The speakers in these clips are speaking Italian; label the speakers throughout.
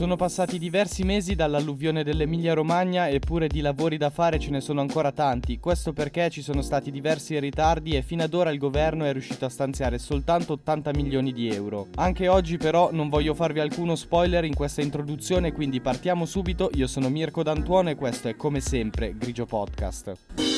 Speaker 1: Sono passati diversi mesi dall'alluvione dell'Emilia Romagna eppure di lavori da fare ce ne sono ancora tanti. Questo perché ci sono stati diversi ritardi e fino ad ora il governo è riuscito a stanziare soltanto 80 milioni di euro. Anche oggi però non voglio farvi alcuno spoiler in questa introduzione, quindi partiamo subito. Io sono Mirko D'Antuono e questo è come sempre Grigio Podcast.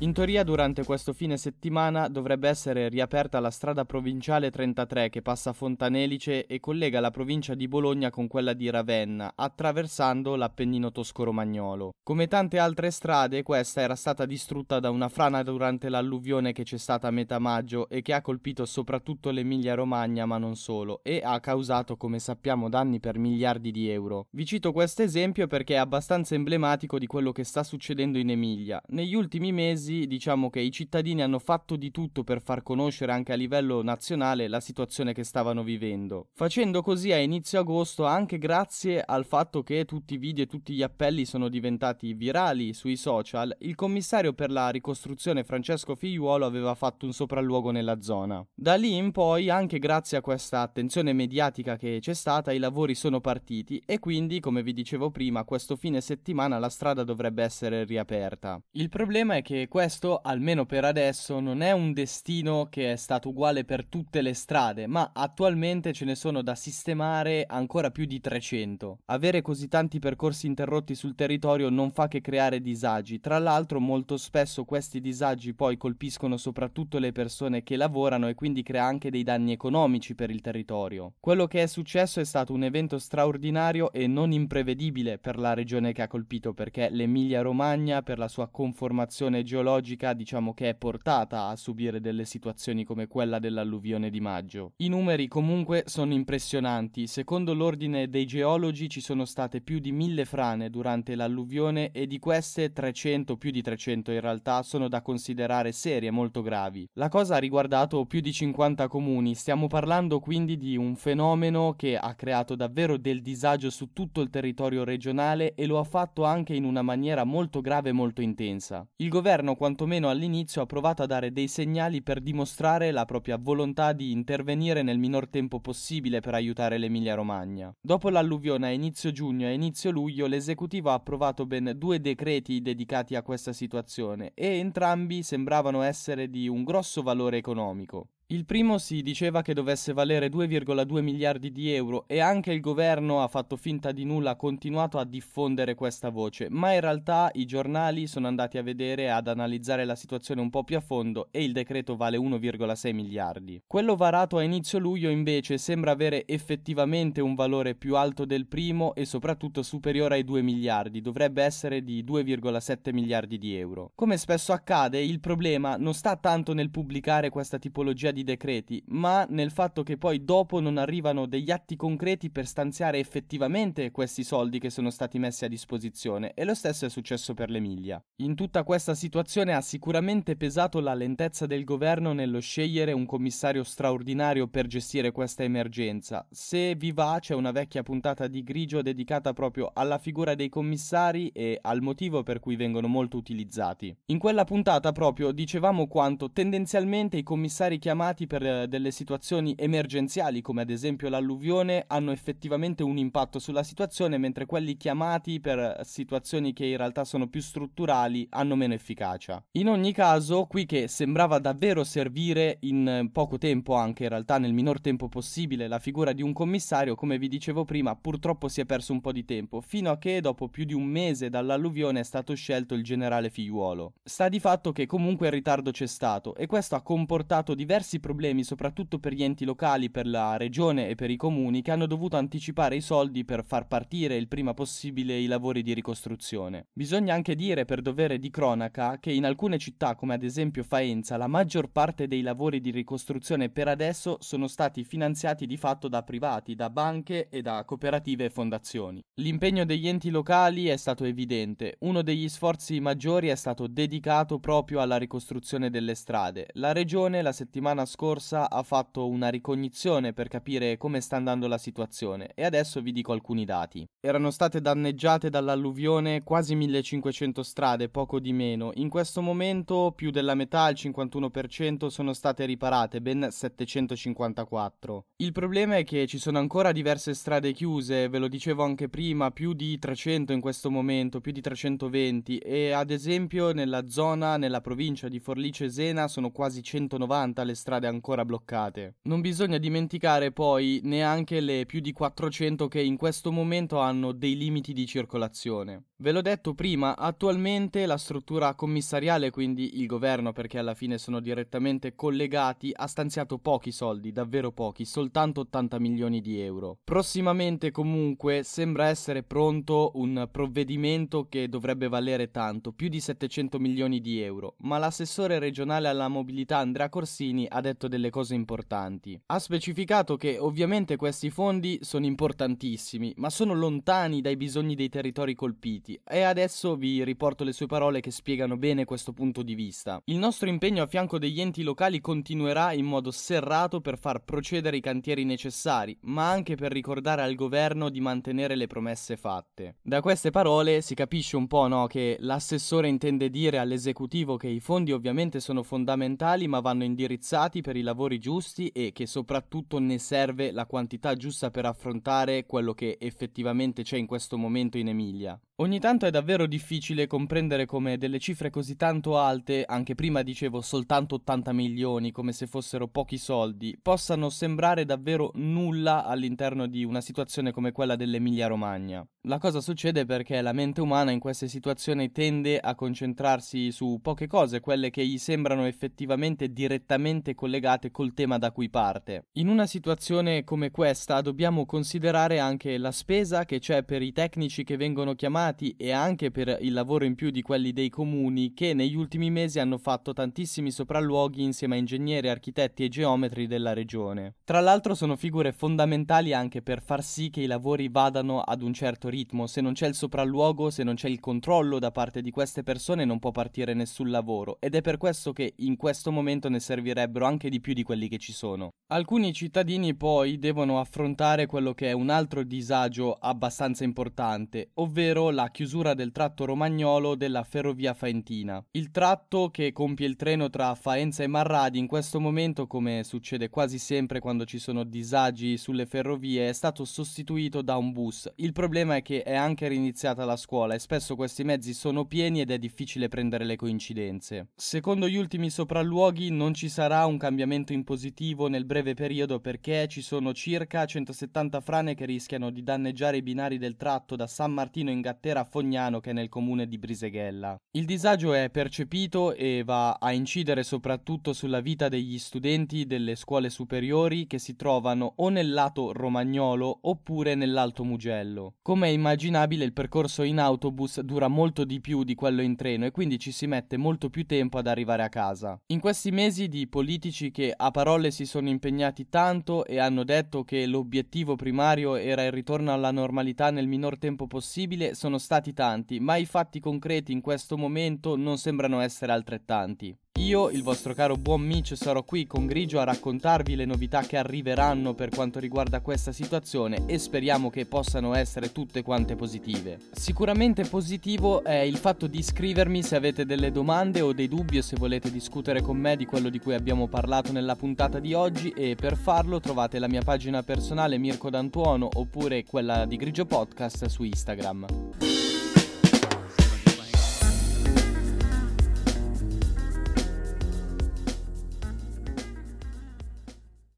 Speaker 1: In teoria durante questo fine settimana dovrebbe essere riaperta la strada provinciale 33 che passa Fontanelice e collega la provincia di Bologna con quella di Ravenna, attraversando l'Appennino tosco-romagnolo. Come tante altre strade, questa era stata distrutta da una frana durante l'alluvione che c'è stata a metà maggio e che ha colpito soprattutto l'Emilia Romagna, ma non solo, e ha causato, come sappiamo, danni per miliardi di euro. Vi cito questo esempio perché è abbastanza emblematico di quello che sta succedendo in Emilia. Negli ultimi mesi mesi diciamo che i cittadini hanno fatto di tutto per far conoscere anche a livello nazionale la situazione che stavano vivendo. Facendo così a inizio agosto anche grazie al fatto che tutti i video e tutti gli appelli sono diventati virali sui social, il commissario per la ricostruzione Francesco Figliuolo aveva fatto un sopralluogo nella zona. Da lì in poi, anche grazie a questa attenzione mediatica che c'è stata, i lavori sono partiti e quindi, come vi dicevo prima, questo fine settimana la strada dovrebbe essere riaperta. Il problema è che questo, almeno per adesso, non è un destino che è stato uguale per tutte le strade, ma attualmente ce ne sono da sistemare ancora più di 300. Avere così tanti percorsi interrotti sul territorio non fa che creare disagi, tra l'altro molto spesso questi disagi poi colpiscono soprattutto le persone che lavorano e quindi crea anche dei danni economici per il territorio. Quello che è successo è stato un evento straordinario e non imprevedibile per la regione che ha colpito perché l'Emilia Romagna per la sua conformazione geologica geologica diciamo che è portata a subire delle situazioni come quella dell'alluvione di maggio. I numeri comunque sono impressionanti, secondo l'ordine dei geologi ci sono state più di mille frane durante l'alluvione e di queste 300, più di 300 in realtà, sono da considerare serie, molto gravi. La cosa ha riguardato più di 50 comuni, stiamo parlando quindi di un fenomeno che ha creato davvero del disagio su tutto il territorio regionale e lo ha fatto anche in una maniera molto grave e molto intensa. Il governo quantomeno all'inizio ha provato a dare dei segnali per dimostrare la propria volontà di intervenire nel minor tempo possibile per aiutare l'Emilia Romagna. Dopo l'alluvione a inizio giugno e inizio luglio l'esecutivo ha approvato ben due decreti dedicati a questa situazione e entrambi sembravano essere di un grosso valore economico. Il primo si diceva che dovesse valere 2,2 miliardi di euro e anche il governo ha fatto finta di nulla, ha continuato a diffondere questa voce, ma in realtà i giornali sono andati a vedere ad analizzare la situazione un po' più a fondo e il decreto vale 1,6 miliardi. Quello varato a inizio luglio invece sembra avere effettivamente un valore più alto del primo e soprattutto superiore ai 2 miliardi, dovrebbe essere di 2,7 miliardi di euro. Come spesso accade, il problema non sta tanto nel pubblicare questa tipologia di di decreti, ma nel fatto che poi dopo non arrivano degli atti concreti per stanziare effettivamente questi soldi che sono stati messi a disposizione e lo stesso è successo per l'Emilia. In tutta questa situazione ha sicuramente pesato la lentezza del governo nello scegliere un commissario straordinario per gestire questa emergenza. Se vi va c'è una vecchia puntata di Grigio dedicata proprio alla figura dei commissari e al motivo per cui vengono molto utilizzati. In quella puntata proprio dicevamo quanto tendenzialmente i commissari chiamati chiamati per eh, delle situazioni emergenziali, come ad esempio l'alluvione, hanno effettivamente un impatto sulla situazione, mentre quelli chiamati per situazioni che in realtà sono più strutturali hanno meno efficacia. In ogni caso, qui che sembrava davvero servire in poco tempo, anche in realtà nel minor tempo possibile, la figura di un commissario, come vi dicevo prima, purtroppo si è perso un po' di tempo, fino a che dopo più di un mese dall'alluvione è stato scelto il generale figliuolo. Sta di fatto che comunque il ritardo c'è stato e questo ha comportato diversi grossi problemi soprattutto per gli enti locali, per la regione e per i comuni che hanno dovuto anticipare i soldi per far partire il prima possibile i lavori di ricostruzione. Bisogna anche dire per dovere di cronaca che in alcune città come ad esempio Faenza la maggior parte dei lavori di ricostruzione per adesso sono stati finanziati di fatto da privati, da banche e da cooperative e fondazioni. L'impegno degli enti locali è stato evidente, uno degli sforzi maggiori è stato dedicato proprio alla ricostruzione delle strade. La regione la settimana scorsa ha fatto una ricognizione per capire come sta andando la situazione e adesso vi dico alcuni dati. Erano state danneggiate dall'alluvione quasi 1500 strade, poco di meno. In questo momento più della metà, il 51%, sono state riparate, ben 754. Il problema è che ci sono ancora diverse strade chiuse, ve lo dicevo anche prima, più di 300 in questo momento, più di 320 e ad esempio nella zona, nella provincia di Forlì Cesena sono quasi 190 le strade ancora bloccate. Non bisogna dimenticare poi neanche le più di 400 che in questo momento hanno dei limiti di circolazione. Ve l'ho detto prima, attualmente la struttura commissariale, quindi il governo perché alla fine sono direttamente collegati, ha stanziato pochi soldi, davvero pochi, soltanto 80 milioni di euro. Prossimamente comunque sembra essere pronto un provvedimento che dovrebbe valere tanto, più di 700 milioni di euro, ma l'assessore regionale alla mobilità Andrea Corsini ha detto delle cose importanti. Ha specificato che ovviamente questi fondi sono importantissimi, ma sono lontani dai bisogni dei territori colpiti diritti e adesso vi riporto le sue parole che spiegano bene questo punto di vista. Il nostro impegno a fianco degli enti locali continuerà in modo serrato per far procedere i cantieri necessari, ma anche per ricordare al governo di mantenere le promesse fatte. Da queste parole si capisce un po' no, che l'assessore intende dire all'esecutivo che i fondi ovviamente sono fondamentali ma vanno indirizzati per i lavori giusti e che soprattutto ne serve la quantità giusta per affrontare quello che effettivamente c'è in questo momento in Emilia. Ogni tanto è davvero difficile comprendere come delle cifre così tanto alte, anche prima dicevo soltanto 80 milioni, come se fossero pochi soldi, possano sembrare davvero nulla all'interno di una situazione come quella dell'Emilia Romagna. La cosa succede perché la mente umana in queste situazioni tende a concentrarsi su poche cose, quelle che gli sembrano effettivamente direttamente collegate col tema da cui parte. In una situazione come questa dobbiamo considerare anche la spesa che c'è per i tecnici che vengono chiamati e anche per il lavoro in più di quelli dei comuni che negli ultimi mesi hanno fatto tantissimi sopralluoghi insieme a ingegneri, architetti e geometri della regione. Tra l'altro sono figure fondamentali anche per far sì che i lavori vadano ad un certo ritmo, se non c'è il sopralluogo, se non c'è il controllo da parte di queste persone non può partire nessun lavoro ed è per questo che in questo momento ne servirebbero anche di più di quelli che ci sono. Alcuni cittadini poi devono affrontare quello che è un altro disagio abbastanza importante, ovvero la chiusura del tratto romagnolo della ferrovia faentina. Il tratto che compie il treno tra Faenza e Marradi in questo momento, come succede quasi sempre quando ci sono disagi sulle ferrovie, è stato sostituito da un bus. Il problema è che è anche riniziata la scuola e spesso questi mezzi sono pieni ed è difficile prendere le coincidenze. Secondo gli ultimi sopralluoghi non ci sarà un cambiamento in positivo nel breve periodo perché ci sono circa 170 frane che rischiano di danneggiare i binari del tratto da San Martino in Gattera intera Fognano che è nel comune di Briseghella. Il disagio è percepito e va a incidere soprattutto sulla vita degli studenti delle scuole superiori che si trovano o nel lato romagnolo oppure nell'Alto Mugello. È immaginabile il percorso in autobus dura molto di più di quello in treno e quindi ci si mette molto più tempo ad arrivare a casa. In questi mesi di politici che a parole si sono impegnati tanto e hanno detto che l'obiettivo primario era il ritorno alla normalità nel minor tempo possibile sono stati tanti, ma i fatti concreti in questo momento non sembrano essere altrettanti. Io, il vostro caro buon Mitch, sarò qui con Grigio a raccontarvi le novità che arriveranno per quanto riguarda questa situazione e speriamo che possano essere tutte quante positive. Sicuramente positivo è il fatto di iscrivermi se avete delle domande o dei dubbi o se volete discutere con me di quello di cui abbiamo parlato nella puntata di oggi e per farlo trovate la mia pagina personale Mirko D'Antuono oppure quella di Grigio Podcast su Instagram.